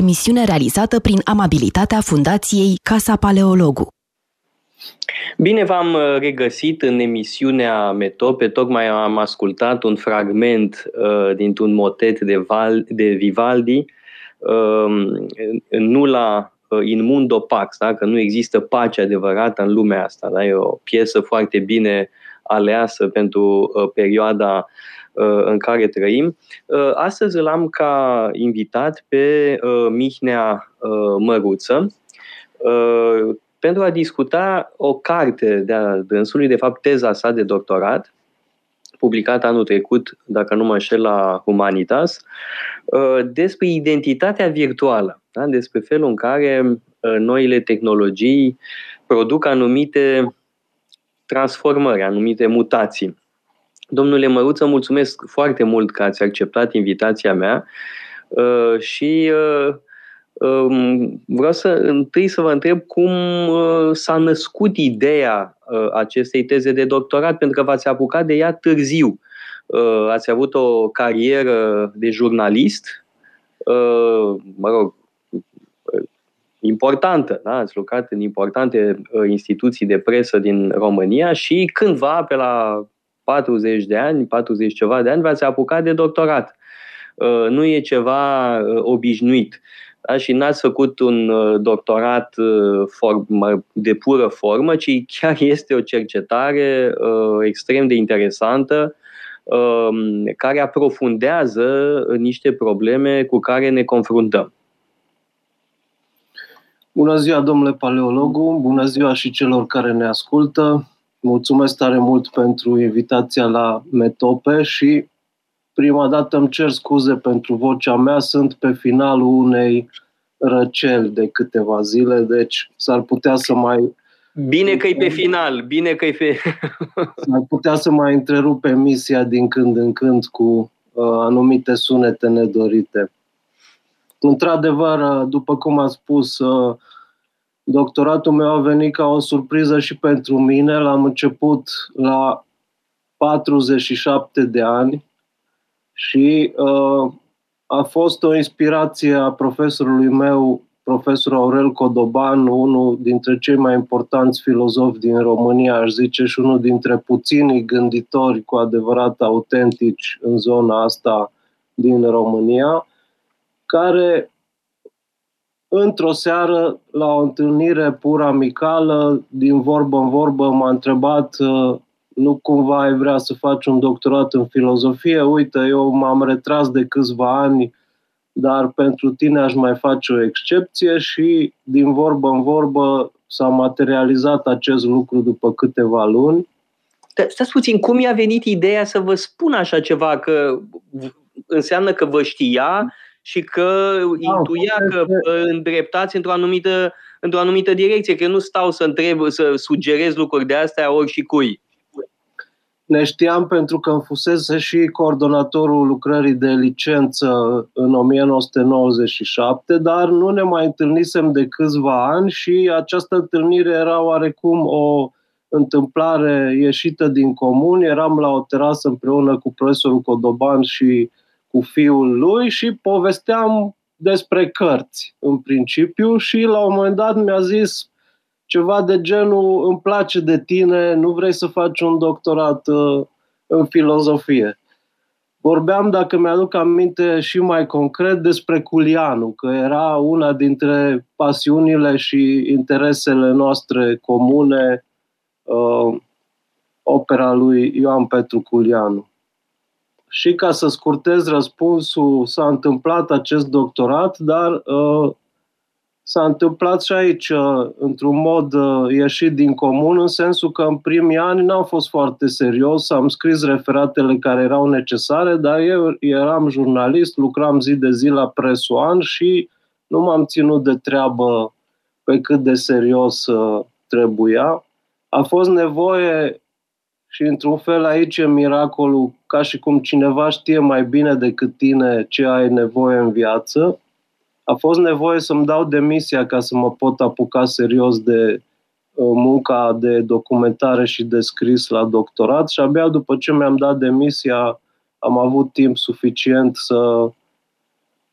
emisiune realizată prin amabilitatea Fundației Casa Paleologu. Bine v-am uh, regăsit în emisiunea Metope. Tocmai am ascultat un fragment uh, dintr-un motet de, Val, de Vivaldi, uh, nu la uh, In Mundo Pax, da? că nu există pace adevărată în lumea asta. Da? E o piesă foarte bine aleasă pentru uh, perioada Uh, în care trăim. Uh, astăzi îl am ca invitat pe uh, Mihnea Măruță pentru a discuta o carte de-a dânsului, de fapt teza sa de doctorat, publicat anul trecut, dacă nu mă înșel, la Humanitas, despre identitatea virtuală, da? despre felul în care noile tehnologii produc anumite transformări, anumite mutații. Domnule Măruță, mulțumesc foarte mult că ați acceptat invitația mea și um, vreau să întâi să vă întreb cum s-a născut ideea acestei teze de doctorat, pentru că v-ați apucat de ea târziu. Ați avut o carieră de jurnalist, mă rog, importantă, da? ați lucrat în importante instituții de presă din România și cândva, pe la 40 de ani, 40 ceva de ani, v-ați apucat de doctorat. Nu e ceva obișnuit. Da? Și n-ați făcut un doctorat de pură formă, ci chiar este o cercetare extrem de interesantă care aprofundează niște probleme cu care ne confruntăm. Bună ziua, domnule paleologu, bună ziua și celor care ne ascultă. Mulțumesc tare mult pentru invitația la Metope și prima dată îmi cer scuze pentru vocea mea, sunt pe finalul unei răceli de câteva zile, deci s-ar putea să mai... Bine că e pe final, bine că e pe... s-ar putea să mai întrerup emisia din când în când cu uh, anumite sunete nedorite. Într-adevăr, după cum a spus, uh, doctoratul meu a venit ca o surpriză și pentru mine. L-am început la 47 de ani și uh, a fost o inspirație a profesorului meu, profesorul Aurel Codoban, unul dintre cei mai importanți filozofi din România, aș zice, și unul dintre puținii gânditori cu adevărat autentici în zona asta din România care într-o seară, la o întâlnire pur amicală, din vorbă în vorbă, m-a întrebat uh, nu cumva ai vrea să faci un doctorat în filozofie? Uite, eu m-am retras de câțiva ani, dar pentru tine aș mai face o excepție și din vorbă în vorbă s-a materializat acest lucru după câteva luni. Stați puțin, cum i-a venit ideea să vă spun așa ceva? Că înseamnă că vă știa și că da, intuia că îndreptați într-o anumită, într-o anumită direcție, că nu stau să întreb, să sugerez lucruri de astea ori și cui. Ne știam pentru că îmi fusese și coordonatorul lucrării de licență în 1997, dar nu ne mai întâlnisem de câțiva ani și această întâlnire era oarecum o întâmplare ieșită din comun. Eram la o terasă împreună cu profesorul Codoban și cu fiul lui și povesteam despre cărți, în principiu, și la un moment dat mi-a zis ceva de genul îmi place de tine, nu vrei să faci un doctorat uh, în filozofie. Vorbeam, dacă mi-aduc aminte și mai concret, despre Culianu, că era una dintre pasiunile și interesele noastre comune, uh, opera lui Ioan Petru Culianu. Și ca să scurtez răspunsul, s-a întâmplat acest doctorat, dar uh, s-a întâmplat și aici uh, într-un mod uh, ieșit din comun, în sensul că în primii ani n-am fost foarte serios, am scris referatele care erau necesare, dar eu eram jurnalist, lucram zi de zi la Presul An și nu m-am ținut de treabă pe cât de serios uh, trebuia. A fost nevoie și într-un fel aici e miracolul, ca și cum cineva știe mai bine decât tine ce ai nevoie în viață. A fost nevoie să-mi dau demisia ca să mă pot apuca serios de uh, munca de documentare și de scris la doctorat și abia după ce mi-am dat demisia am avut timp suficient să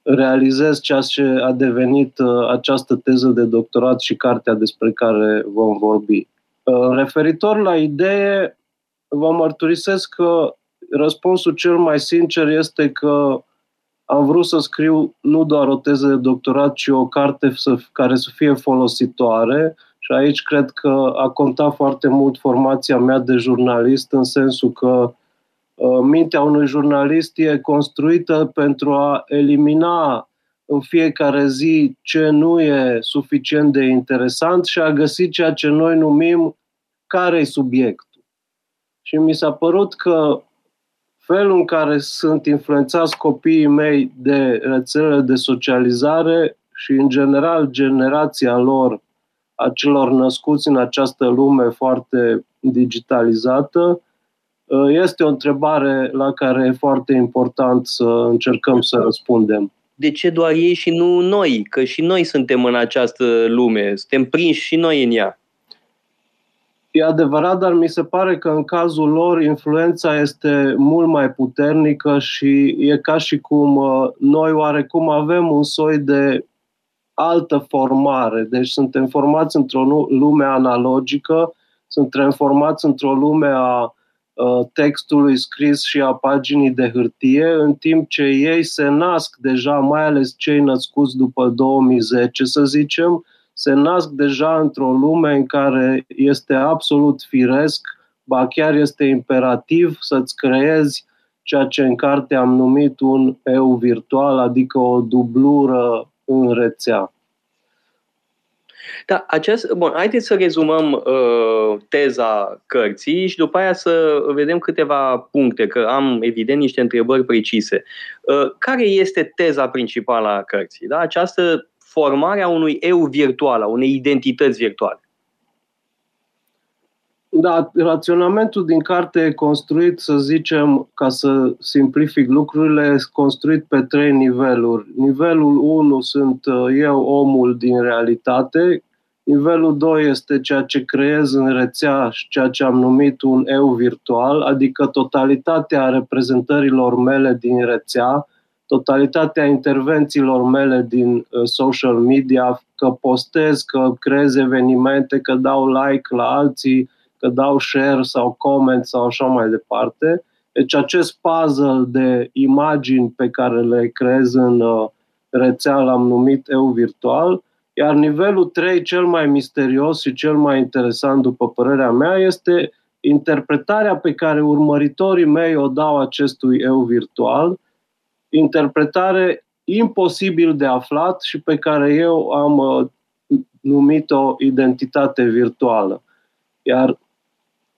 realizez ceea ce a devenit uh, această teză de doctorat și cartea despre care vom vorbi. Uh, referitor la idee, vă mărturisesc că răspunsul cel mai sincer este că am vrut să scriu nu doar o teză de doctorat, ci o carte să, care să fie folositoare și aici cred că a contat foarte mult formația mea de jurnalist în sensul că uh, mintea unui jurnalist e construită pentru a elimina în fiecare zi ce nu e suficient de interesant și a găsi ceea ce noi numim care e subiect. Și mi s-a părut că felul în care sunt influențați copiii mei de rețelele de socializare și, în general, generația lor, a celor născuți în această lume foarte digitalizată, este o întrebare la care e foarte important să încercăm să răspundem. De ce doar ei și nu noi? Că și noi suntem în această lume, suntem prinși și noi în ea. E adevărat, dar mi se pare că în cazul lor influența este mult mai puternică și e ca și cum uh, noi oarecum avem un soi de altă formare. Deci suntem formați într-o lume analogică, suntem formați într-o lume a uh, textului scris și a paginii de hârtie, în timp ce ei se nasc deja, mai ales cei născuți după 2010, să zicem, se nasc deja într-o lume în care este absolut firesc, ba chiar este imperativ să-ți creezi ceea ce în carte am numit un eu virtual, adică o dublură în rețea. Da, acest, bun, haideți să rezumăm uh, teza cărții și după aia să vedem câteva puncte, că am evident niște întrebări precise. Uh, care este teza principală a cărții? Da? Această formarea unui eu virtual, a unei identități virtuale. Da, raționamentul din carte e construit, să zicem, ca să simplific lucrurile, construit pe trei niveluri. Nivelul 1 sunt uh, eu, omul din realitate. Nivelul 2 este ceea ce creez în rețea și ceea ce am numit un eu virtual, adică totalitatea reprezentărilor mele din rețea, totalitatea intervențiilor mele din uh, social media, că postez, că creez evenimente, că dau like la alții, că dau share sau comment sau așa mai departe. Deci acest puzzle de imagini pe care le creez în uh, rețea l-am numit eu virtual, iar nivelul 3, cel mai misterios și cel mai interesant, după părerea mea, este interpretarea pe care urmăritorii mei o dau acestui eu virtual – interpretare imposibil de aflat și pe care eu am uh, numit-o identitate virtuală. Iar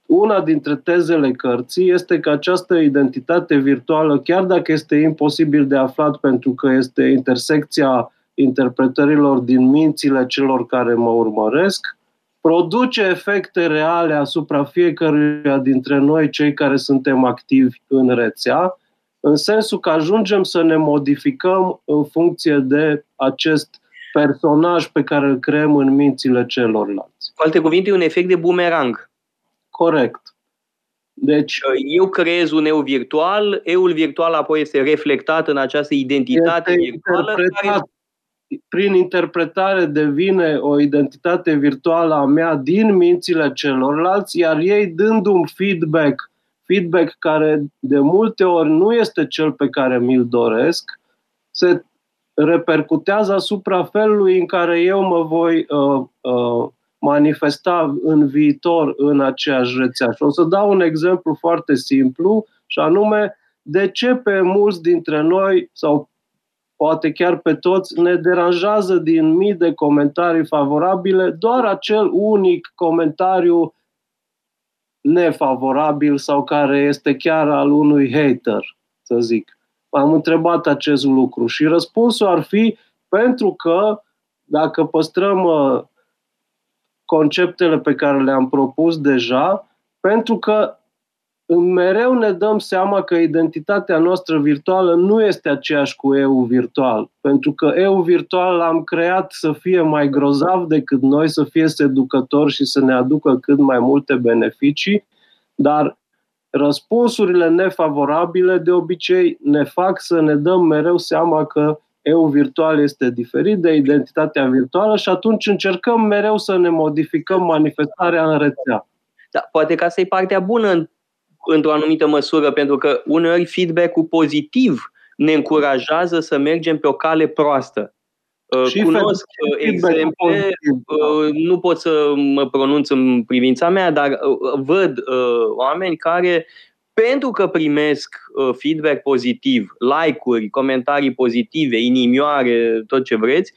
una dintre tezele cărții este că această identitate virtuală, chiar dacă este imposibil de aflat pentru că este intersecția interpretărilor din mințile celor care mă urmăresc, produce efecte reale asupra fiecăruia dintre noi, cei care suntem activi în rețea, în sensul că ajungem să ne modificăm în funcție de acest personaj pe care îl creăm în mințile celorlalți. Cu alte cuvinte, e un efect de bumerang. Corect. Deci, eu creez un eu virtual, eul virtual apoi este reflectat în această identitate este virtuală. Care... Prin interpretare devine o identitate virtuală a mea din mințile celorlalți, iar ei dându-mi feedback feedback care de multe ori nu este cel pe care mi-l doresc, se repercutează asupra felului în care eu mă voi uh, uh, manifesta în viitor în aceeași rețea. Și o să dau un exemplu foarte simplu, și anume, de ce pe mulți dintre noi, sau poate chiar pe toți, ne deranjează din mii de comentarii favorabile doar acel unic comentariu nefavorabil sau care este chiar al unui hater, să zic. Am întrebat acest lucru și răspunsul ar fi pentru că dacă păstrăm uh, conceptele pe care le-am propus deja, pentru că mereu ne dăm seama că identitatea noastră virtuală nu este aceeași cu eu virtual. Pentru că eu virtual l-am creat să fie mai grozav decât noi, să fie seducător și să ne aducă cât mai multe beneficii, dar răspunsurile nefavorabile de obicei ne fac să ne dăm mereu seama că eu virtual este diferit de identitatea virtuală și atunci încercăm mereu să ne modificăm manifestarea în rețea. Da, poate că asta e partea bună într-o anumită măsură, pentru că uneori feedback-ul pozitiv ne încurajează să mergem pe o cale proastă. Uh, și Cunosc uh, exemple, uh, nu pot să mă pronunț în privința mea, dar văd oameni care, pentru că primesc feedback pozitiv, like-uri, comentarii pozitive, inimioare, tot ce vreți,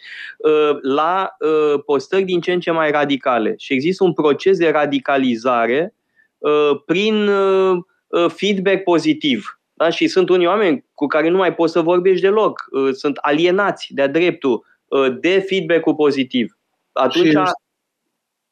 la postări din ce în ce mai radicale. Și există un proces de radicalizare prin feedback pozitiv. Da? Și sunt unii oameni cu care nu mai poți să vorbești deloc. Sunt alienați de-a dreptul de feedback-ul pozitiv. Atunci... Și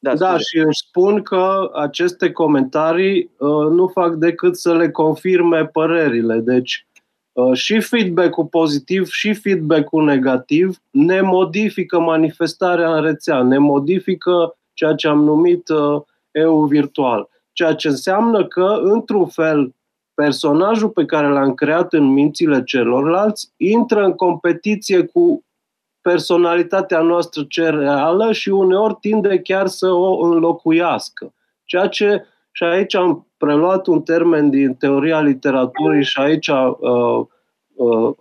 da, da și își spun că aceste comentarii uh, nu fac decât să le confirme părerile. Deci uh, și feedback-ul pozitiv și feedback-ul negativ ne modifică manifestarea în rețea, ne modifică ceea ce am numit uh, eu virtual. Ceea ce înseamnă că, într-un fel, personajul pe care l-am creat în mințile celorlalți intră în competiție cu personalitatea noastră cereală și uneori tinde chiar să o înlocuiască. Ceea ce, și aici am preluat un termen din teoria literaturii și aici uh, uh,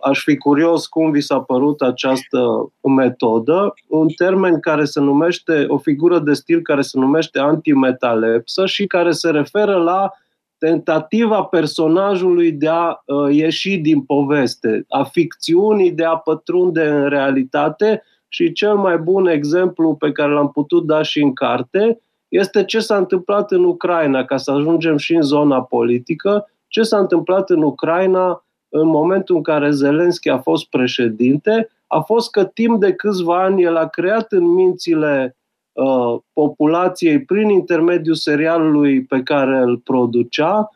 aș fi curios cum vi s-a părut această metodă, un termen care se numește, o figură de stil care se numește antimetalepsă și care se referă la tentativa personajului de a uh, ieși din poveste, a ficțiunii de a pătrunde în realitate și cel mai bun exemplu pe care l-am putut da și în carte este ce s-a întâmplat în Ucraina, ca să ajungem și în zona politică, ce s-a întâmplat în Ucraina în momentul în care Zelenski a fost președinte, a fost că timp de câțiva ani el a creat în mințile Uh, populației prin intermediul serialului pe care îl producea,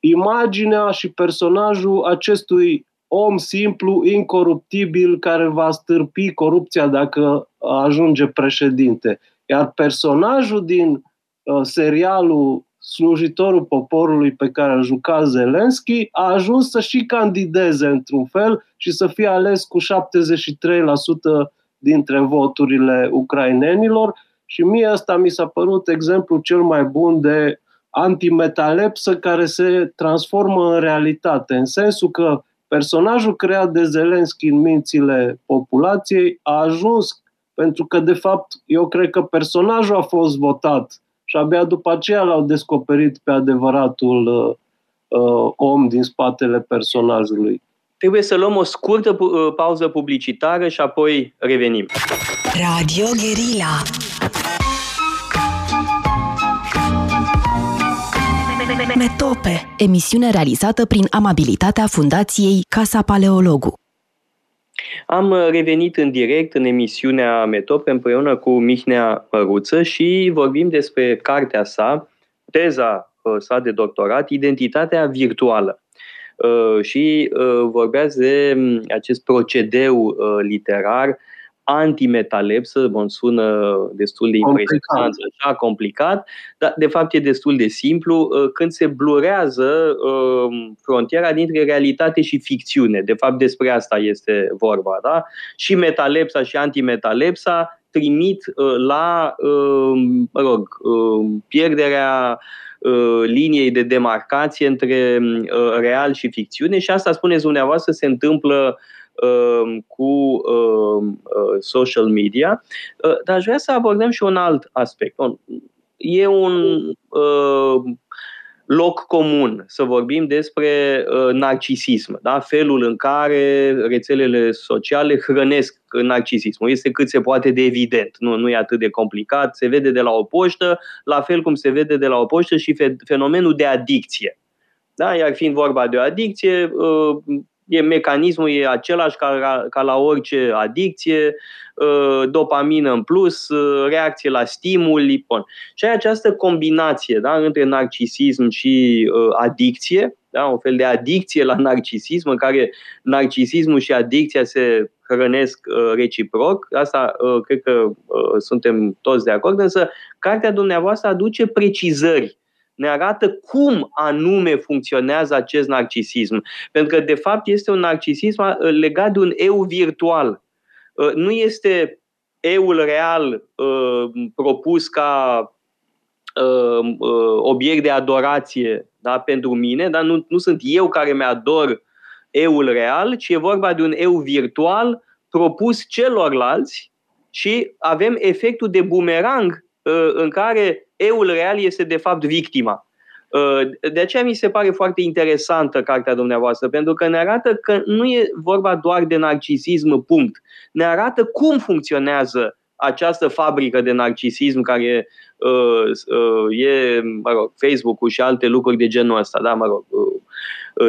imaginea și personajul acestui om simplu, incoruptibil, care va stârpi corupția dacă ajunge președinte. Iar personajul din uh, serialul slujitorul poporului pe care îl juca Zelenski a ajuns să și candideze într-un fel și să fie ales cu 73% dintre voturile ucrainenilor și mie asta mi s-a părut exemplul cel mai bun de antimetalepsă care se transformă în realitate, în sensul că personajul creat de Zelenski în mințile populației a ajuns, pentru că de fapt eu cred că personajul a fost votat și abia după aceea l-au descoperit pe adevăratul uh, uh om din spatele personajului. Trebuie să luăm o scurtă uh, pauză publicitară și apoi revenim. Radio Guerilla Metope, emisiune realizată prin amabilitatea Fundației Casa Paleologu. Am revenit în direct în emisiunea Metope împreună cu Mihnea Măruță și vorbim despre cartea sa, teza uh, sa de doctorat, Identitatea virtuală. Uh, și uh, vorbeați de mm, acest procedeu literar antimetalepsă, bun, sună destul de impresionant, așa, complicat, dar de fapt e destul de simplu uh, când se blurează uh, frontiera dintre realitate și ficțiune. De fapt despre asta este vorba, da? Și metalepsa și antimetalepsa trimit uh, la, mă rog, pierderea liniei de demarcație între real și ficțiune și asta, spuneți dumneavoastră, se întâmplă Um, cu um, uh, social media, uh, dar aș vrea să abordăm și un alt aspect. E un uh, loc comun să vorbim despre narcisism, da? felul în care rețelele sociale hrănesc narcisismul. Este cât se poate de evident, nu, nu e atât de complicat, se vede de la o poștă, la fel cum se vede de la o poștă și fenomenul de adicție. Da? Iar fiind vorba de o adicție, e mecanismul e același ca, ca la orice adicție, ă, dopamină în plus, ă, reacție la stimuli. Bun. Și ai această combinație da, între narcisism și ă, adicție, da, un fel de adicție la narcisism, în care narcisismul și adicția se hrănesc reciproc. Asta cred că suntem toți de acord, însă cartea dumneavoastră aduce precizări ne arată cum anume funcționează acest narcisism. Pentru că, de fapt, este un narcisism uh, legat de un eu virtual. Uh, nu este eul real uh, propus ca obiect de adorație da, pentru mine, dar nu, nu sunt eu care mi-ador eul real, ci e vorba de un eu virtual propus celorlalți și avem efectul de bumerang în care eul real este de fapt victima. Uh, de aceea mi se pare foarte interesantă cartea dumneavoastră, pentru că ne arată că nu e vorba doar de narcisism, punct. Ne arată cum funcționează această fabrică de narcisism care uh, uh, e, mă rog, Facebook-ul și alte lucruri de genul ăsta, da, mă rog, uh,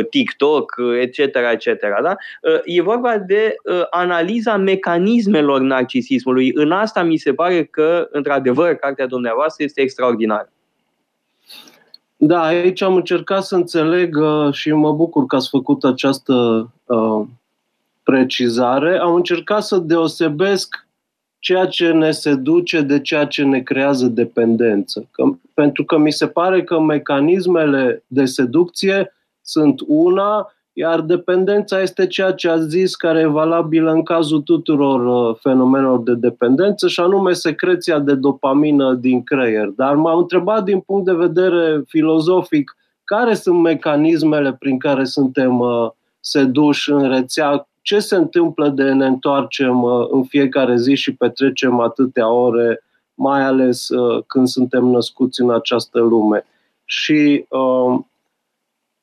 TikTok, etc., etc. Da? E vorba de analiza mecanismelor narcisismului. În asta mi se pare că, într-adevăr, cartea dumneavoastră este extraordinară. Da, aici am încercat să înțeleg uh, și mă bucur că ați făcut această uh, precizare. Am încercat să deosebesc ceea ce ne seduce de ceea ce ne creează dependență. Că, pentru că mi se pare că mecanismele de seducție sunt una, iar dependența este ceea ce a zis care e valabilă în cazul tuturor uh, fenomenelor de dependență și anume secreția de dopamină din creier. Dar m-am întrebat din punct de vedere filozofic care sunt mecanismele prin care suntem uh, seduși în rețea, ce se întâmplă de ne întoarcem uh, în fiecare zi și petrecem atâtea ore, mai ales când suntem născuți în această lume. Și uh,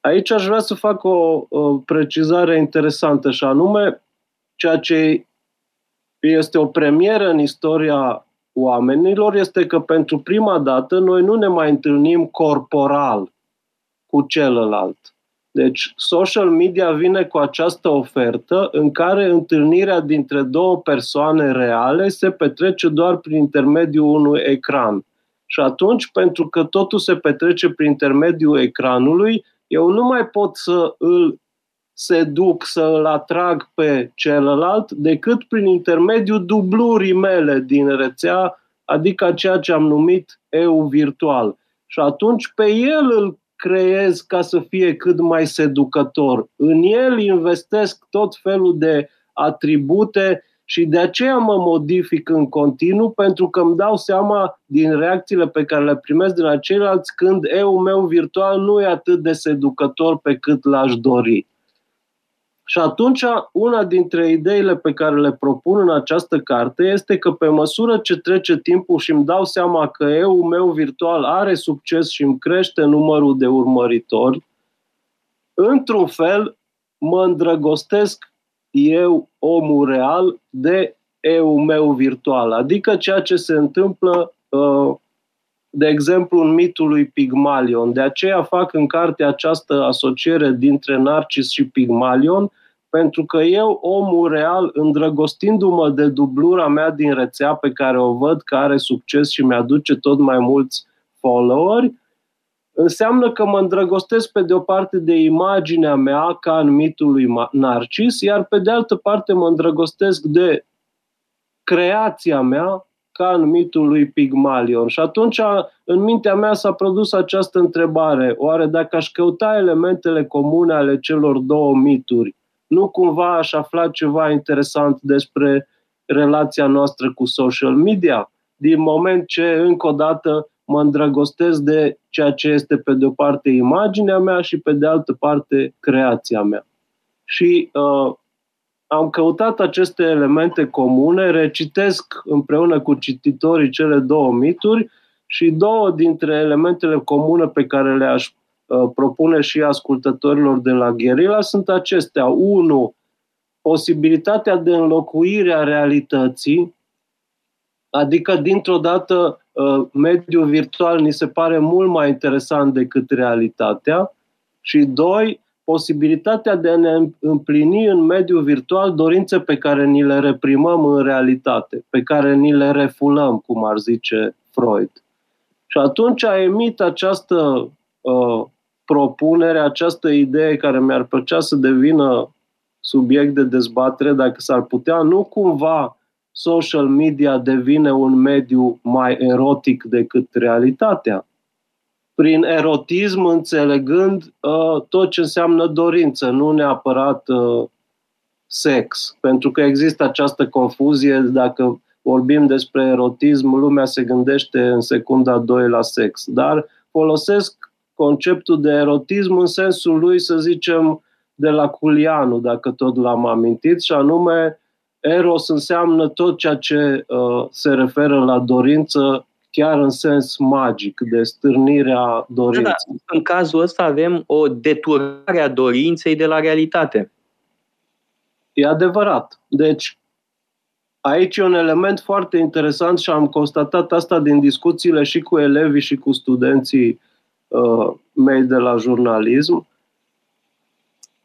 Aici aș vrea să fac o, o precizare interesantă și anume ceea ce este o premieră în istoria oamenilor este că pentru prima dată noi nu ne mai întâlnim corporal cu celălalt. Deci social media vine cu această ofertă în care întâlnirea dintre două persoane reale se petrece doar prin intermediul unui ecran. Și atunci, pentru că totul se petrece prin intermediul ecranului, eu nu mai pot să îl seduc, să îl atrag pe celălalt decât prin intermediul dublurii mele din rețea, adică ceea ce am numit eu virtual. Și atunci pe el îl creez ca să fie cât mai seducător. În el investesc tot felul de atribute și de aceea mă modific în continuu, pentru că îmi dau seama din reacțiile pe care le primesc de la ceilalți când eu meu virtual nu e atât de seducător pe cât l-aș dori. Și atunci, una dintre ideile pe care le propun în această carte este că pe măsură ce trece timpul și îmi dau seama că eu meu virtual are succes și îmi crește numărul de urmăritori, într-un fel mă îndrăgostesc eu, omul real, de eu meu virtual. Adică ceea ce se întâmplă, uh, de exemplu, în mitul lui Pigmalion. De aceea fac în carte această asociere dintre Narcis și Pigmalion, pentru că eu, omul real, îndrăgostindu-mă de dublura mea din rețea pe care o văd că are succes și mi-aduce tot mai mulți followeri, înseamnă că mă îndrăgostesc pe de o parte de imaginea mea ca în mitul lui Narcis, iar pe de altă parte mă îndrăgostesc de creația mea ca în mitul lui Pigmalion. Și atunci în mintea mea s-a produs această întrebare, oare dacă aș căuta elementele comune ale celor două mituri, nu cumva aș afla ceva interesant despre relația noastră cu social media? Din moment ce, încă o dată, mă îndrăgostesc de ceea ce este pe de o parte imaginea mea și pe de altă parte creația mea. Și uh, am căutat aceste elemente comune, recitesc împreună cu cititorii cele două mituri și două dintre elementele comune pe care le-aș uh, propune și ascultătorilor de la Gherila sunt acestea. Unu, posibilitatea de înlocuire a realității, adică dintr-o dată Uh, mediul virtual ni se pare mult mai interesant decât realitatea și doi, posibilitatea de a ne împlini în mediul virtual dorințe pe care ni le reprimăm în realitate, pe care ni le refulăm, cum ar zice Freud. Și atunci a emit această uh, propunere, această idee care mi-ar plăcea să devină subiect de dezbatere, dacă s-ar putea, nu cumva social media devine un mediu mai erotic decât realitatea. Prin erotism înțelegând uh, tot ce înseamnă dorință, nu neapărat uh, sex. Pentru că există această confuzie, dacă vorbim despre erotism, lumea se gândește în secunda 2 la sex. Dar folosesc conceptul de erotism în sensul lui, să zicem, de la Culianu, dacă tot l-am amintit, și anume Eros înseamnă tot ceea ce uh, se referă la dorință, chiar în sens magic, de stârnirea dorinței. Da, da. În cazul ăsta avem o deturnare a dorinței de la realitate. E adevărat. Deci, aici e un element foarte interesant și am constatat asta din discuțiile și cu elevii și cu studenții uh, mei de la jurnalism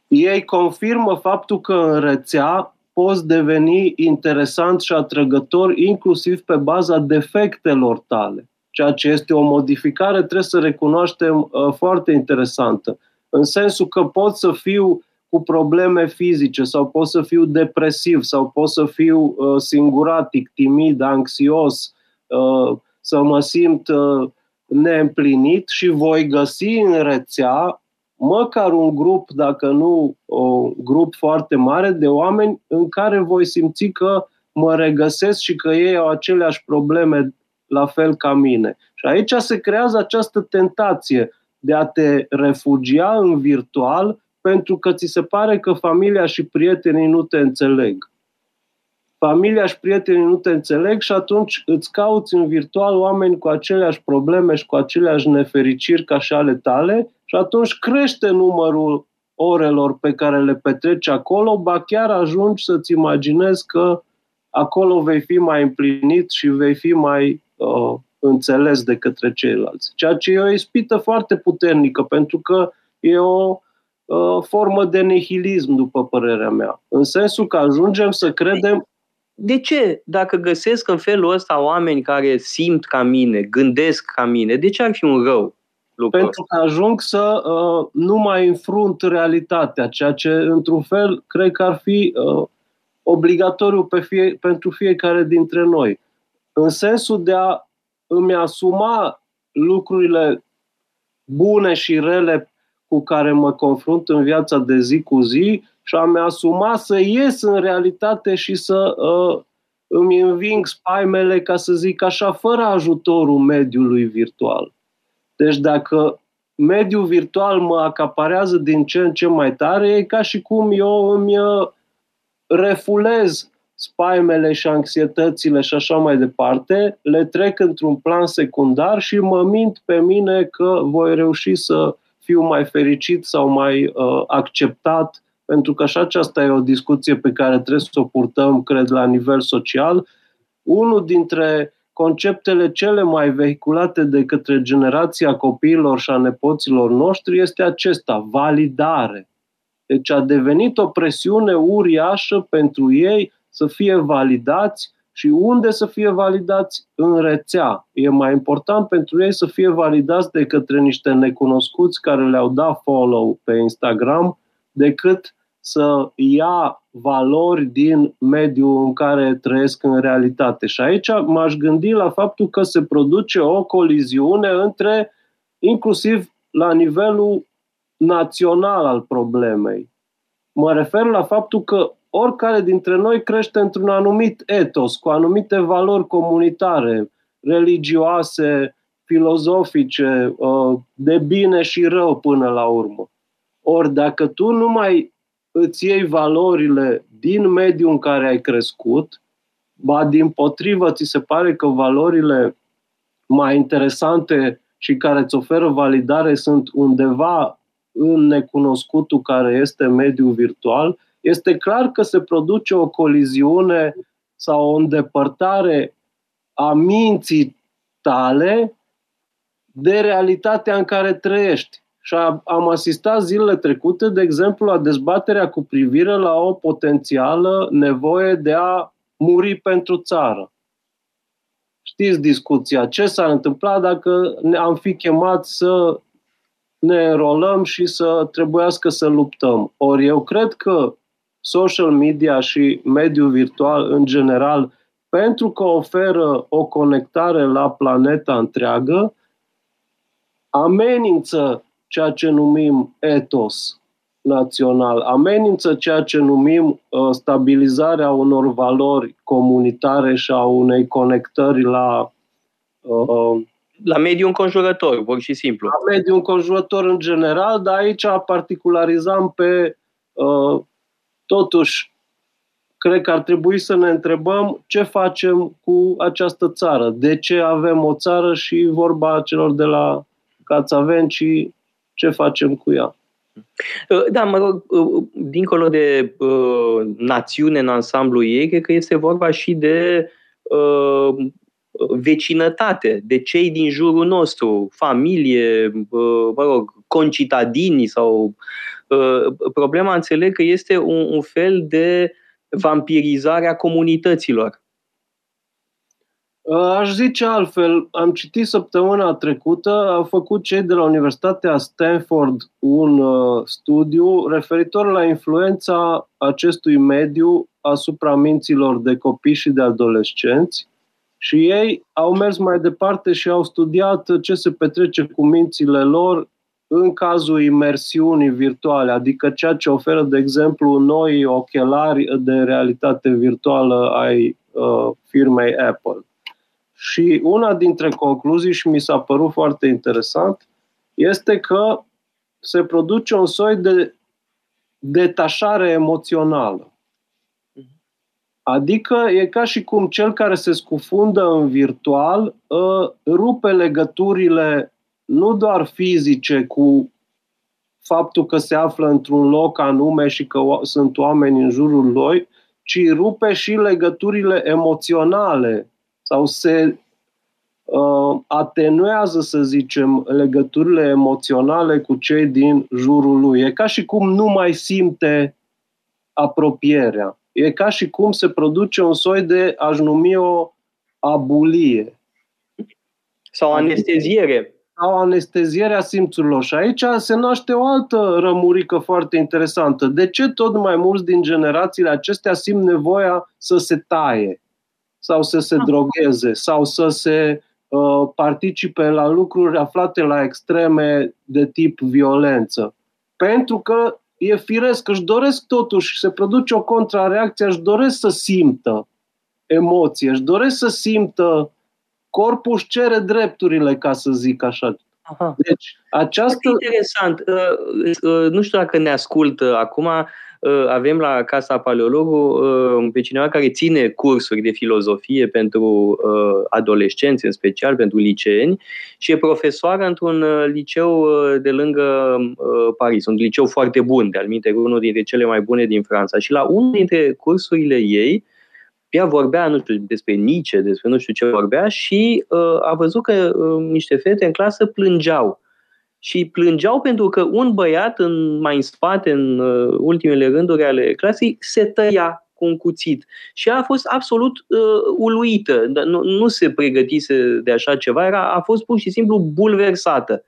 ei confirmă faptul că în rețea poți deveni interesant și atrăgător inclusiv pe baza defectelor tale, ceea ce este o modificare, trebuie să recunoaștem, uh, foarte interesantă. În sensul că pot să fiu cu probleme fizice sau pot să fiu depresiv sau pot să fiu uh, singuratic, timid, anxios, uh, să mă simt uh, neîmplinit și voi găsi în rețea măcar un grup, dacă nu un grup foarte mare de oameni în care voi simți că mă regăsesc și că ei au aceleași probleme la fel ca mine. Și aici se creează această tentație de a te refugia în virtual pentru că ți se pare că familia și prietenii nu te înțeleg. Familia și prietenii nu te înțeleg și atunci îți cauți în virtual oameni cu aceleași probleme și cu aceleași nefericiri ca și ale tale și atunci crește numărul orelor pe care le petreci acolo, ba chiar ajungi să-ți imaginezi că acolo vei fi mai împlinit și vei fi mai uh, înțeles de către ceilalți. Ceea ce e o ispită foarte puternică, pentru că e o uh, formă de nihilism, după părerea mea. În sensul că ajungem să credem de ce, dacă găsesc în felul ăsta oameni care simt ca mine, gândesc ca mine, de ce ar fi un rău? Lucru? Pentru că ajung să uh, nu mai înfrunt realitatea, ceea ce, într-un fel, cred că ar fi uh, obligatoriu pe fie, pentru fiecare dintre noi. În sensul de a îmi asuma lucrurile bune și rele cu care mă confrunt în viața de zi cu zi și a-mi asuma să ies în realitate și să uh, îmi înving spaimele, ca să zic așa, fără ajutorul mediului virtual. Deci dacă mediul virtual mă acaparează din ce în ce mai tare, e ca și cum eu îmi uh, refulez spaimele și anxietățile și așa mai departe, le trec într-un plan secundar și mă mint pe mine că voi reuși să fiu mai fericit sau mai uh, acceptat, pentru că și aceasta e o discuție pe care trebuie să o purtăm, cred, la nivel social. Unul dintre conceptele cele mai vehiculate de către generația copiilor și a nepoților noștri este acesta, validare. Deci a devenit o presiune uriașă pentru ei să fie validați și unde să fie validați? În rețea. E mai important pentru ei să fie validați de către niște necunoscuți care le-au dat follow pe Instagram decât să ia valori din mediul în care trăiesc în realitate. Și aici m-aș gândi la faptul că se produce o coliziune între, inclusiv la nivelul național al problemei. Mă refer la faptul că oricare dintre noi crește într-un anumit etos, cu anumite valori comunitare, religioase, filozofice, uh, de bine și rău până la urmă. Ori dacă tu nu mai îți iei valorile din mediul în care ai crescut, ba din potrivă ți se pare că valorile mai interesante și care îți oferă validare sunt undeva în necunoscutul care este mediul virtual, este clar că se produce o coliziune sau o îndepărtare a minții tale de realitatea în care trăiești. Și am asistat zilele trecute, de exemplu, la dezbaterea cu privire la o potențială nevoie de a muri pentru țară. Știți discuția. Ce s-ar întâmpla dacă ne am fi chemat să ne înrolăm și să trebuiască să luptăm? Ori eu cred că social media și mediul virtual în general, pentru că oferă o conectare la planeta întreagă, amenință ceea ce numim etos național, amenință ceea ce numim uh, stabilizarea unor valori comunitare și a unei conectări la uh, la mediul înconjurător, pur și simplu. La mediul înconjurător în general, dar aici particularizam pe uh, totuși cred că ar trebui să ne întrebăm ce facem cu această țară. De ce avem o țară și vorba celor de la Cațavenci ce facem cu ea. Uh, da, mă rog, uh, dincolo de uh, națiune în ansamblu ei, cred că este vorba și de uh, vecinătate, de cei din jurul nostru, familie, uh, mă rog, concitadini sau Problema înțeleg că este un, un fel de vampirizare a comunităților. Aș zice altfel, am citit săptămâna trecută, au făcut cei de la Universitatea Stanford un uh, studiu referitor la influența acestui mediu asupra minților de copii și de adolescenți și ei au mers mai departe și au studiat ce se petrece cu mințile lor în cazul imersiunii virtuale, adică ceea ce oferă, de exemplu, noi ochelari de realitate virtuală ai uh, firmei Apple. Și una dintre concluzii, și mi s-a părut foarte interesant, este că se produce un soi de detașare emoțională. Adică e ca și cum cel care se scufundă în virtual uh, rupe legăturile nu doar fizice cu faptul că se află într-un loc anume și că sunt oameni în jurul lui, ci rupe și legăturile emoționale sau se uh, atenuează, să zicem, legăturile emoționale cu cei din jurul lui. E ca și cum nu mai simte apropierea. E ca și cum se produce un soi de, aș numi o abulie. Sau anesteziere. Sau anestezierea simțurilor. Și aici se naște o altă rămurică foarte interesantă. De ce tot mai mulți din generațiile acestea simt nevoia să se taie? Sau să se drogheze? Sau să se uh, participe la lucruri aflate la extreme de tip violență? Pentru că e firesc, își doresc totuși, se produce o contrareacție, își doresc să simtă emoție, își doresc să simtă corpul își cere drepturile, ca să zic așa. Aha. Deci, această... Foarte interesant. Uh, uh, nu știu dacă ne ascultă acum, Uh, avem la Casa Paleologu uh, pe cineva care ține cursuri de filozofie pentru uh, adolescenți, în special pentru liceeni, și e profesoară într-un liceu de lângă Paris, un liceu foarte bun, de alminte, unul dintre cele mai bune din Franța. Și la unul dintre cursurile ei, ea vorbea, nu știu, despre Nietzsche, despre nu știu ce vorbea și uh, a văzut că uh, niște fete în clasă plângeau și plângeau pentru că un băiat în, mai în spate, în uh, ultimele rânduri ale clasei, se tăia cu un cuțit. Și a fost absolut uh, uluită, nu, nu se pregătise de așa ceva, era, a fost pur și simplu bulversată.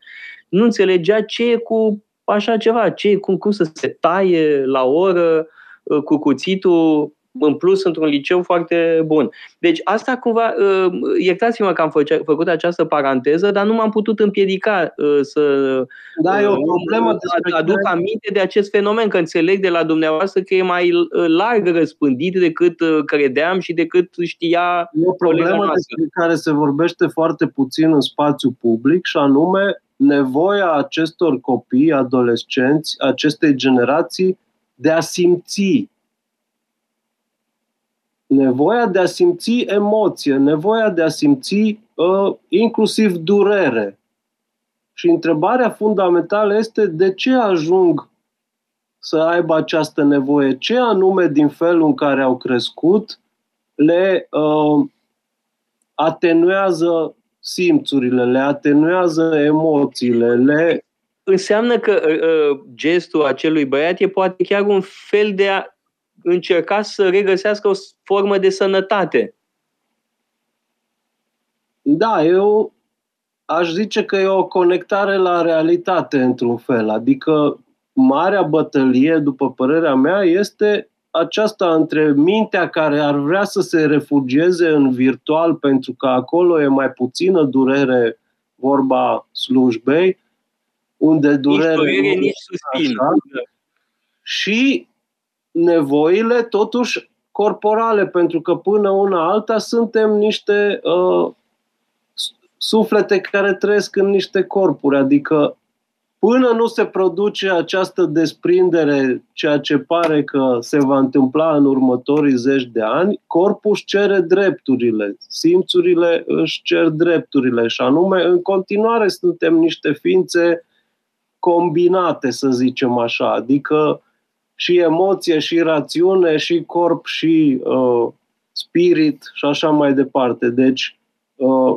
Nu înțelegea ce e cu așa ceva, ce, cum, cum să se taie la oră uh, cu cuțitul în plus într-un liceu foarte bun. Deci asta cumva, uh, iertați-mă că am făcut această paranteză, dar nu m-am putut împiedica uh, să da, e o uh, problemă aduc care... aminte de acest fenomen, că înțeleg de la dumneavoastră că e mai larg răspândit decât credeam și decât știa E o problemă despre care se vorbește foarte puțin în spațiu public și anume nevoia acestor copii, adolescenți, acestei generații de a simți nevoia de a simți emoție, nevoia de a simți uh, inclusiv durere. Și întrebarea fundamentală este de ce ajung să aibă această nevoie? Ce anume din felul în care au crescut le uh, atenuează simțurile, le atenuează emoțiile, le înseamnă că uh, gestul acelui băiat e poate chiar un fel de a încerca să regăsească o formă de sănătate. Da, eu aș zice că e o conectare la realitate, într-un fel. Adică marea bătălie, după părerea mea, este aceasta între mintea care ar vrea să se refugieze în virtual pentru că acolo e mai puțină durere, vorba slujbei, unde durere... Nici durere, nici suspin. Așa, și nevoile totuși corporale, pentru că până una alta suntem niște uh, suflete care trăiesc în niște corpuri, adică până nu se produce această desprindere, ceea ce pare că se va întâmpla în următorii zeci de ani, corpul își cere drepturile, simțurile își cer drepturile și anume în continuare suntem niște ființe combinate, să zicem așa, adică și emoție, și rațiune, și corp, și uh, spirit și așa mai departe. Deci, uh,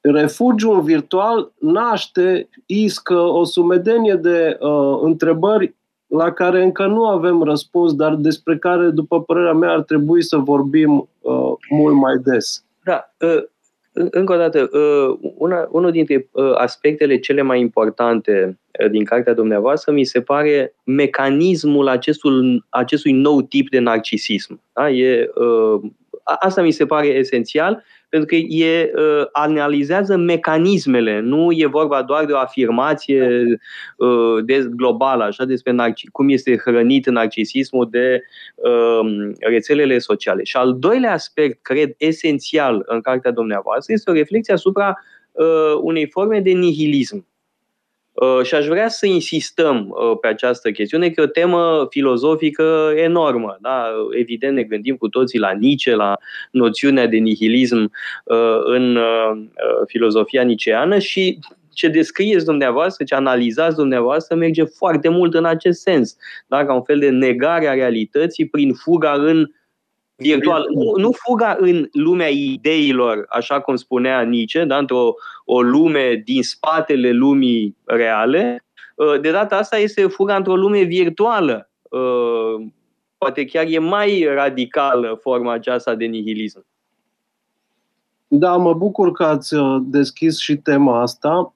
refugiul virtual naște, iscă o sumedenie de uh, întrebări la care încă nu avem răspuns, dar despre care, după părerea mea, ar trebui să vorbim uh, mult mai des. Da, uh, încă o dată, uh, una, unul dintre uh, aspectele cele mai importante uh, din cartea dumneavoastră mi se pare mecanismul acestul, acestui nou tip de narcisism. Da? E, asta mi se pare esențial pentru că e, uh, analizează mecanismele, nu e vorba doar de o afirmație uh, de globală, așa, despre narci- cum este hrănit narcisismul de uh, rețelele sociale. Și al doilea aspect, cred, esențial în cartea dumneavoastră, este o reflexie asupra uh, unei forme de nihilism. Uh, și aș vrea să insistăm uh, pe această chestiune, că e o temă filozofică enormă. Da? Evident, ne gândim cu toții la Nietzsche, la noțiunea de nihilism uh, în filozofia niceană și ce descrieți dumneavoastră, ce analizați dumneavoastră, merge foarte mult în acest sens. Da? Ca un fel de negare a realității prin fuga în virtual. Nu, nu fuga în lumea ideilor, așa cum spunea Nietzsche, da? într-o o lume din spatele lumii reale. Uh, de data asta este fuga într-o lume virtuală. Uh, poate chiar e mai radicală forma aceasta de nihilism. Da, mă bucur că ați uh, deschis și tema asta.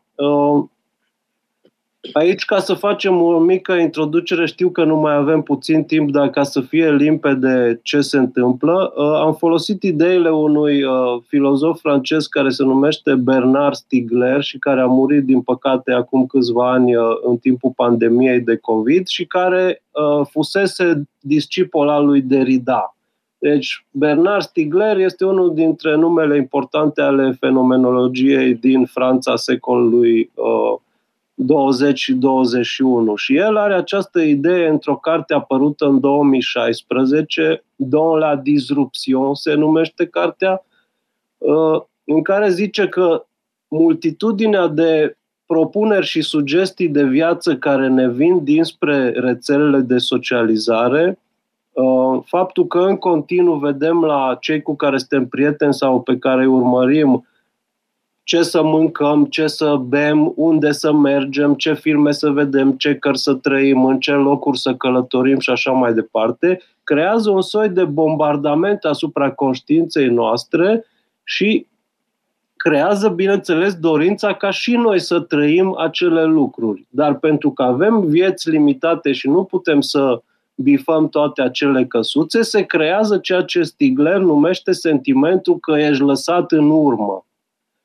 Aici, ca să facem o mică introducere, știu că nu mai avem puțin timp, dar ca să fie limpede ce se întâmplă, uh, am folosit ideile unui uh, filozof francez care se numește Bernard Stiegler și care a murit, din păcate, acum câțiva ani uh, în timpul pandemiei de COVID și care fusese discipol al lui Derrida. Deci, Bernard Stiegler este unul dintre numele importante ale fenomenologiei din Franța secolului uh, 20 și 21. Și el are această idee într-o carte apărută în 2016, Don la disruption se numește cartea, uh, în care zice că multitudinea de propuneri și sugestii de viață care ne vin dinspre rețelele de socializare, uh, faptul că în continuu vedem la cei cu care suntem prieteni sau pe care îi urmărim ce să mâncăm, ce să bem, unde să mergem, ce filme să vedem, ce cărți să trăim, în ce locuri să călătorim și așa mai departe, creează un soi de bombardament asupra conștiinței noastre și creează, bineînțeles, dorința ca și noi să trăim acele lucruri. Dar pentru că avem vieți limitate și nu putem să bifăm toate acele căsuțe, se creează ceea ce Stigler numește sentimentul că ești lăsat în urmă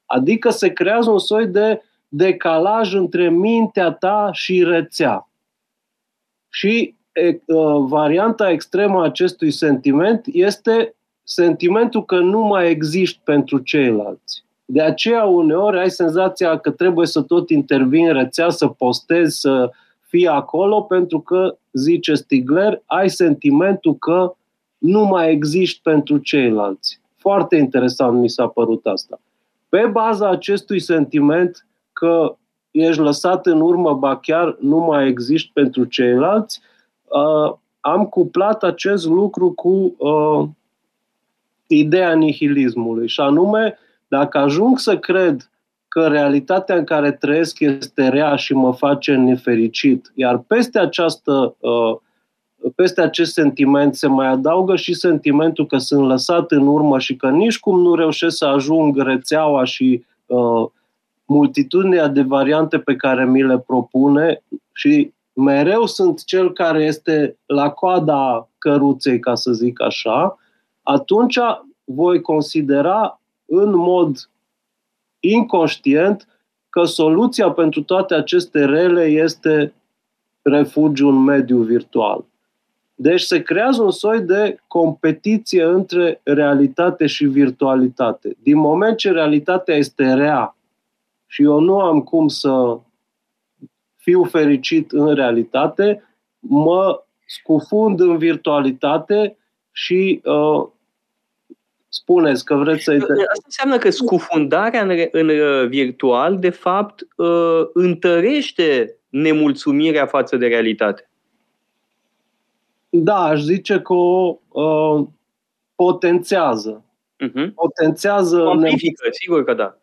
Adică se creează un soi de decalaj între mintea ta și rețea. Și e, uh, varianta extremă a acestui sentiment este sentimentul că nu mai există pentru ceilalți. De aceea uneori ai senzația că trebuie să tot intervin rețea, să postezi, să fii acolo, pentru că, zice Stigler, ai sentimentul că nu mai există pentru ceilalți. Foarte interesant mi s-a părut asta. Pe baza acestui sentiment că ești lăsat în urmă, ba chiar nu mai există pentru ceilalți, uh, am cuplat acest lucru cu uh, ideea nihilismului. Și anume, dacă ajung să cred că realitatea în care trăiesc este rea și mă face nefericit, iar peste această uh, peste acest sentiment se mai adaugă și sentimentul că sunt lăsat în urmă și că nici cum nu reușesc să ajung rețeaua și uh, multitudinea de variante pe care mi le propune și mereu sunt cel care este la coada căruței, ca să zic așa, atunci voi considera în mod inconștient că soluția pentru toate aceste rele este refugiu în mediul virtual. Deci se creează un soi de competiție între realitate și virtualitate. Din moment ce realitatea este rea și eu nu am cum să fiu fericit în realitate, mă scufund în virtualitate și uh, spuneți că vreți să... Asta înseamnă că scufundarea în, în uh, virtual, de fapt, uh, întărește nemulțumirea față de realitate. Da, aș zice că o uh, potențează. Uh-huh. Potențează. Amplifică, ne... sigur că da.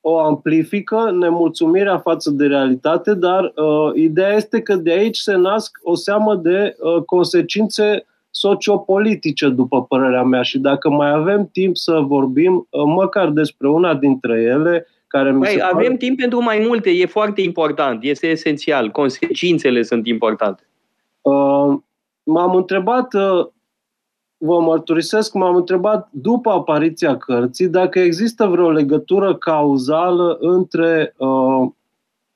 o amplifică nemulțumirea față de realitate, dar uh, ideea este că de aici se nasc o seamă de uh, consecințe sociopolitice, după părerea mea. Și dacă mai avem timp să vorbim uh, măcar despre una dintre ele, care mi Băi, se avem pare... timp pentru mai multe, e foarte important, este esențial, consecințele sunt importante. Uh, m-am întrebat uh, vă mărturisesc, m-am întrebat după apariția cărții dacă există vreo legătură cauzală între uh,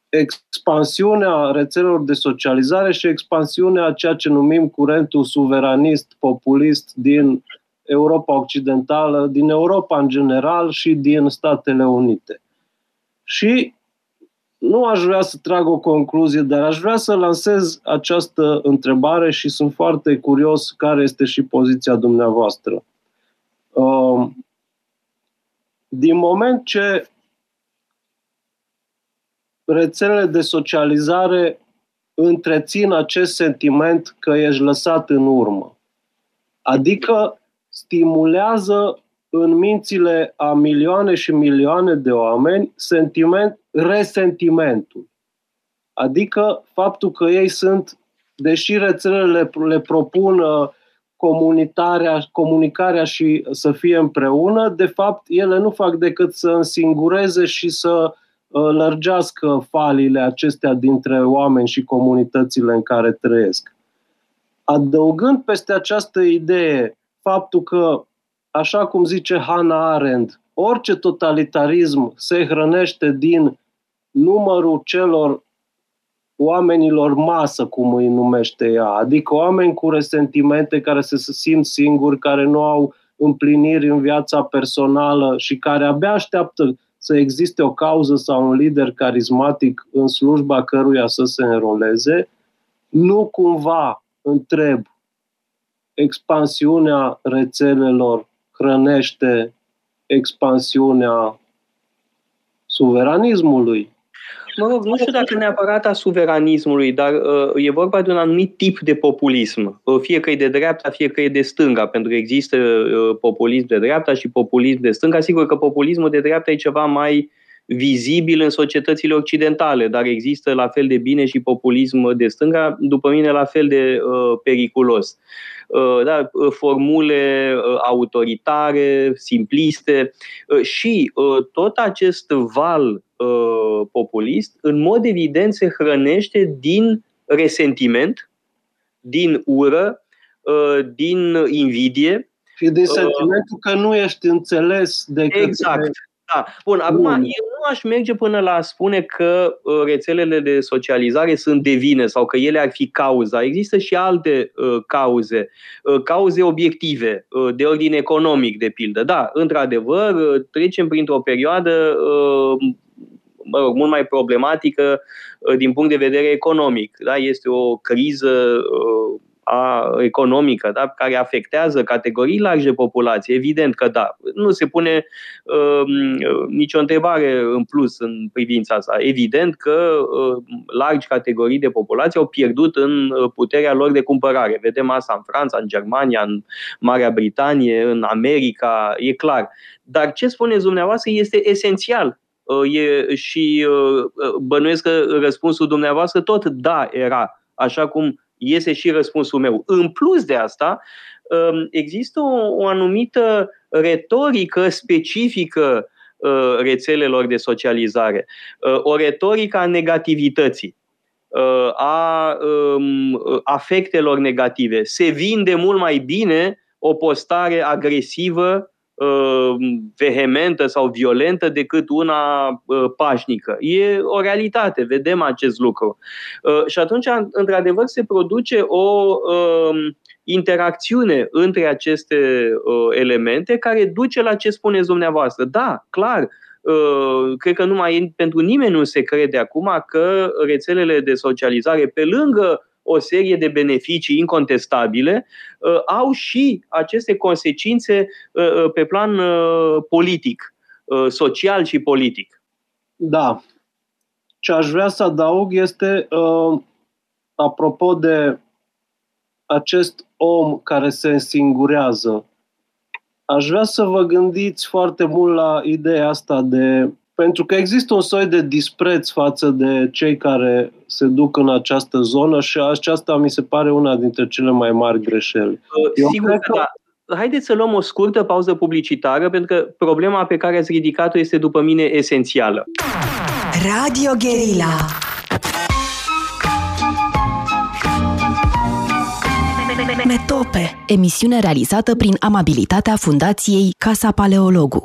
expansiunea rețelelor de socializare și expansiunea ceea ce numim curentul suveranist, populist din Europa Occidentală, din Europa în general și din Statele Unite. Și nu aș vrea să trag o concluzie, dar aș vrea să lansez această întrebare și sunt foarte curios care este și poziția dumneavoastră. Um, din moment ce rețelele de socializare întrețin acest sentiment că ești lăsat în urmă, adică stimulează în mințile a milioane și milioane de oameni sentiment, resentimentul. Adică faptul că ei sunt, deși rețelele le propun uh, comunitarea, comunicarea și să fie împreună, de fapt ele nu fac decât să însingureze și să uh, lărgească falile acestea dintre oameni și comunitățile în care trăiesc. Adăugând peste această idee faptul că așa cum zice Hannah Arendt, orice totalitarism se hrănește din numărul celor oamenilor masă, cum îi numește ea, adică oameni cu resentimente care se simt singuri, care nu au împliniri în viața personală și care abia așteaptă să existe o cauză sau un lider carismatic în slujba căruia să se înroleze, nu cumva întreb expansiunea rețelelor hrănește expansiunea suveranismului. Mă rog, nu știu dacă neapărat a suveranismului, dar uh, e vorba de un anumit tip de populism. Uh, fie că e de dreapta, fie că e de stânga, pentru că există uh, populism de dreapta și populism de stânga. Sigur că populismul de dreapta e ceva mai vizibil în societățile occidentale, dar există la fel de bine și populism de stânga, după mine la fel de uh, periculos. Uh, da, uh, formule uh, autoritare, simpliste și tot acest val populist, în mod evident, se hrănește din resentiment, din ură, din invidie. Și din sentimentul că nu ești înțeles de Exact. Da. Bun, acum eu nu aș merge până la a spune că uh, rețelele de socializare sunt de vină sau că ele ar fi cauza. Există și alte uh, cauze, uh, cauze obiective, uh, de ordin economic, de pildă. Da, într-adevăr, uh, trecem printr-o perioadă uh, mă rog, mult mai problematică uh, din punct de vedere economic. Da? Este o criză uh, a economică, da? care afectează categorii largi de populație, evident că da. Nu se pune uh, nicio întrebare în plus în privința asta. Evident că uh, largi categorii de populație au pierdut în uh, puterea lor de cumpărare. Vedem asta în Franța, în Germania, în Marea Britanie, în America, e clar. Dar ce spuneți dumneavoastră este esențial uh, e, și uh, bănuiesc că răspunsul dumneavoastră tot da era, așa cum iese și răspunsul meu. În plus de asta, um, există o, o anumită retorică specifică uh, rețelelor de socializare, uh, o retorică a negativității uh, a um, afectelor negative. Se vinde mult mai bine o postare agresivă Uh, vehementă sau violentă decât una uh, pașnică. E o realitate, vedem acest lucru. Uh, și atunci, într-adevăr, se produce o um, interacțiune între aceste elemente care duce la ce spuneți dumneavoastră. Da, clar, cred că nu mai pentru nimeni nu se crede acum că rețelele de socializare, pe lângă o serie de beneficii incontestabile, uh, au și aceste consecințe uh, uh, pe plan politic, social și politic. Da. Ce aș vrea să adaug este, apropo de acest om care se însingurează, aș vrea să vă gândiți foarte mult la ideea asta de pentru că există un soi de dispreț față de cei care se duc în această zonă și aceasta mi se pare una dintre cele mai mari greșeli. Eu Sigur că, că da. Haideți să luăm o scurtă pauză publicitară, pentru că problema pe care ați ridicat-o este, după mine, esențială. Radio Guerilla Metope, emisiune realizată prin amabilitatea Fundației Casa Paleologu.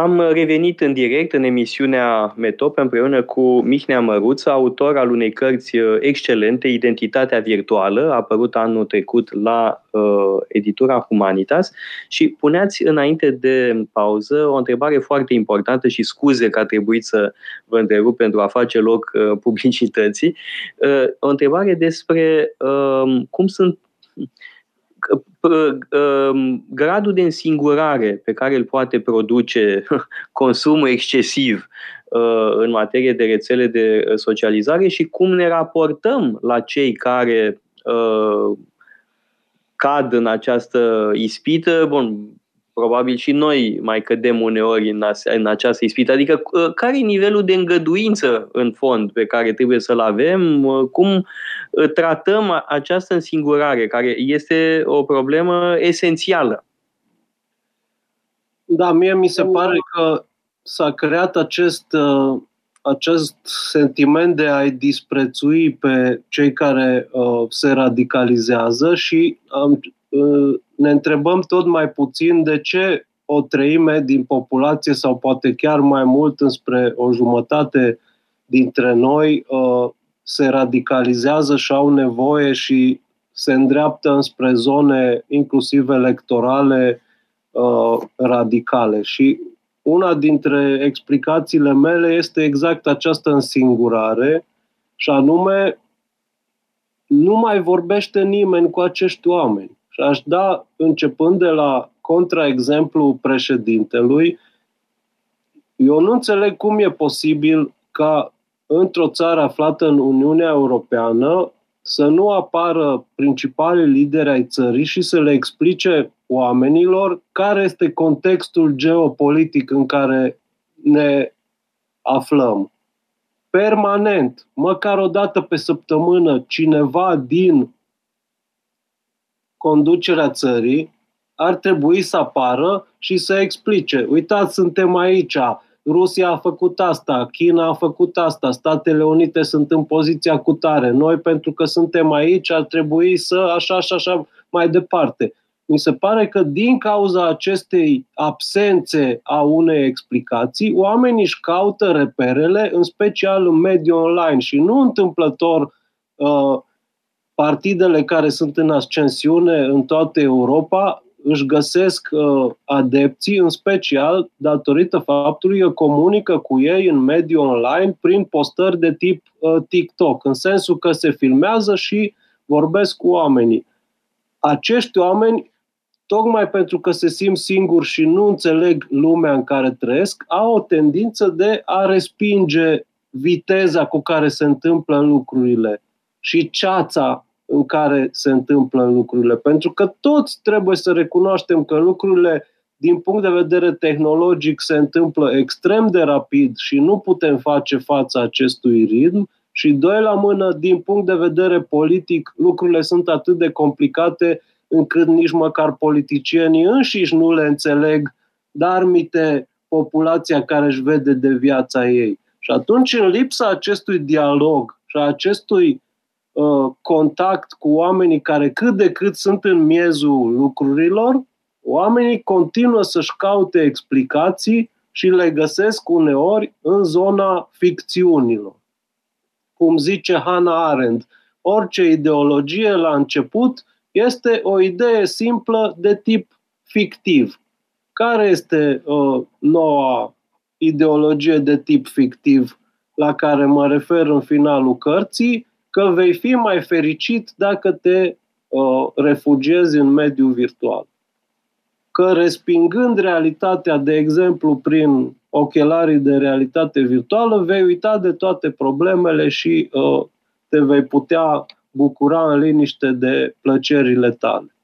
Am revenit în direct în emisiunea Metop împreună cu Mihnea Măruță, autor al unei cărți uh, excelente, Identitatea virtuală, apărut anul trecut la uh, editura Humanitas. Și puneați înainte de pauză o întrebare foarte importantă și scuze că a trebuit să vă întrerup pentru a face loc uh, publicității, uh, o întrebare despre uh, cum sunt Um, gradul de însingurare pe care îl poate produce consumul excesiv uh, în materie de rețele de socializare și cum ne raportăm la cei care uh, cad în această ispită. Bun, probabil și noi mai cădem uneori în, în această ispită. Adică uh, care e nivelul de îngăduință în fond pe care trebuie să-l avem? Uh, cum uh, tratăm această însingurare, care este o problemă esențială? Da, mie mi se pare că s-a creat acest, acest sentiment de a-i disprețui pe cei care uh, se radicalizează și um, ne întrebăm tot mai puțin de ce o treime din populație sau poate chiar mai mult înspre o jumătate dintre noi uh, se radicalizează și au nevoie și se îndreaptă înspre zone inclusiv electorale uh, radicale. Și una dintre explicațiile mele este exact această însingurare și anume nu mai vorbește nimeni cu acești oameni. Și aș da, începând de la contraexemplu președintelui, eu nu înțeleg cum e posibil ca într-o țară aflată în Uniunea Europeană să nu apară principalii lideri ai țării și să le explice oamenilor care este contextul geopolitic în care ne aflăm. Permanent, măcar o dată pe săptămână, cineva din conducerea țării ar trebui să apară și să explice. Uitați, suntem aici, Rusia a făcut asta, China a făcut asta, Statele Unite sunt în poziția cu tare. Noi, pentru că suntem aici, ar trebui să așa și așa mai departe. Mi se pare că din cauza acestei absențe a unei explicații, oamenii își caută reperele, în special în mediul online și nu întâmplător uh, partidele care sunt în ascensiune în toată Europa își găsesc uh, adepții, în special datorită faptului că comunică cu ei în mediul online prin postări de tip uh, TikTok, în sensul că se filmează și vorbesc cu oamenii. Acești oameni, tocmai pentru că se simt singuri și nu înțeleg lumea în care trăiesc, au o tendință de a respinge viteza cu care se întâmplă lucrurile și ceața în care se întâmplă lucrurile. Pentru că toți trebuie să recunoaștem că lucrurile din punct de vedere tehnologic se întâmplă extrem de rapid și nu putem face față acestui ritm și doi la mână, din punct de vedere politic, lucrurile sunt atât de complicate încât nici măcar politicienii înșiși nu le înțeleg, dar mite populația care își vede de viața ei. Și atunci, în lipsa acestui dialog și a acestui Uh, contact cu oamenii care cât de cât sunt în miezul lucrurilor, oamenii continuă să-și caute explicații și le găsesc uneori în zona ficțiunilor. Cum zice Hannah Arendt, orice ideologie la început este o idee simplă de tip fictiv. Care este uh, noua ideologie de tip fictiv la care mă refer în finalul cărții? Că vei fi mai fericit dacă te uh, refugiezi în mediul virtual. Că respingând realitatea, de exemplu, prin ochelarii de realitate virtuală, vei uita de toate problemele și uh, te vei putea bucura în liniște de plăcerile tale.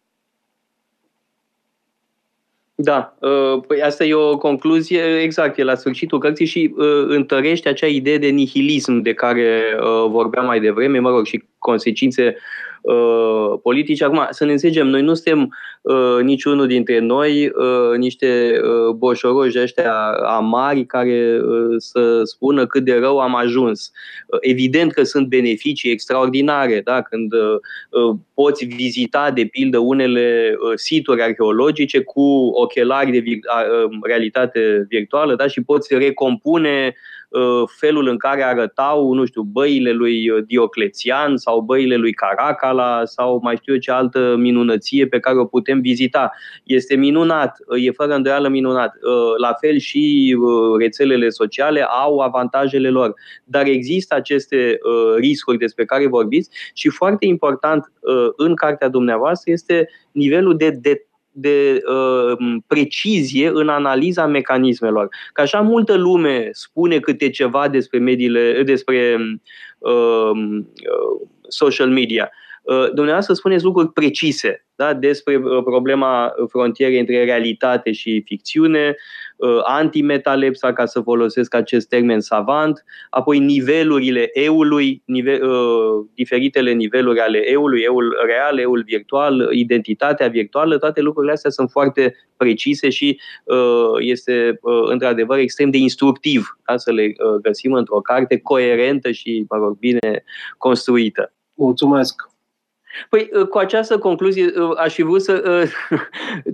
Da, uh, păi asta e o concluzie, exact, e la sfârșitul cărții și uh, întărește acea idee de nihilism de care uh, vorbeam mai devreme, mă rog, și consecințe uh, politice. Acum, să ne înțelegem, noi nu suntem uh, niciunul dintre noi uh, niște uh, boșoroși ăștia amari care uh, să spună cât de rău am ajuns. Uh, evident că sunt beneficii extraordinare, da? când uh, uh poți vizita, de pildă, unele uh, situri arheologice cu ochelari de vi- uh, realitate virtuală da? și poți recompune uh, Uh, felul în care arătau, nu știu, băile lui Dioclețian sau băile lui Caracala sau mai știu eu ce altă minunăție pe care o putem vizita. Este minunat, e fără îndoială minunat. Uh, la fel și uh, rețelele sociale au avantajele lor, dar există aceste riscuri despre care vorbiți și foarte important în cartea dumneavoastră este nivelul de detalii de uh, precizie în analiza mecanismelor. Că așa multă lume spune câte ceva despre mediile, despre uh, uh, social media. Uh, dumneavoastră spuneți lucruri precise da? despre uh, problema frontierei între realitate și ficțiune, uh, antimetalepsa, ca să folosesc acest termen savant, apoi nivelurile eului, nive, diferitele niveluri ale eului, eul real, eul virtual, identitatea virtuală, toate lucrurile astea sunt foarte precise și este într-adevăr extrem de instructiv da? să le găsim într-o carte coerentă și, mă rog, bine construită. Mulțumesc! Păi, uh, cu această concluzie, uh, aș fi vrut să uh,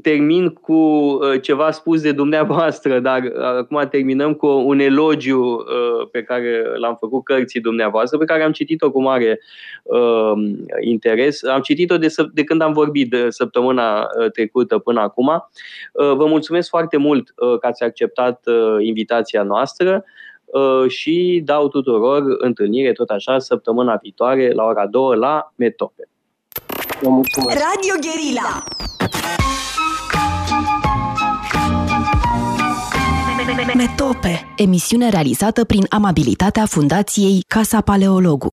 termin cu ceva spus de dumneavoastră, dar acum terminăm cu un elogiu pe care l-am făcut cărții dumneavoastră, pe care am citit-o cu mare interes. Am citit-o de, de când am vorbit de săptămâna trecută până acum. Vă mulțumesc foarte mult că ați acceptat invitația noastră și dau tuturor întâlnire tot așa săptămâna viitoare la ora 2 la Metope. Vă mulțumesc. Radio Guerilla. Metope, emisiune realizată prin amabilitatea Fundației Casa Paleologu.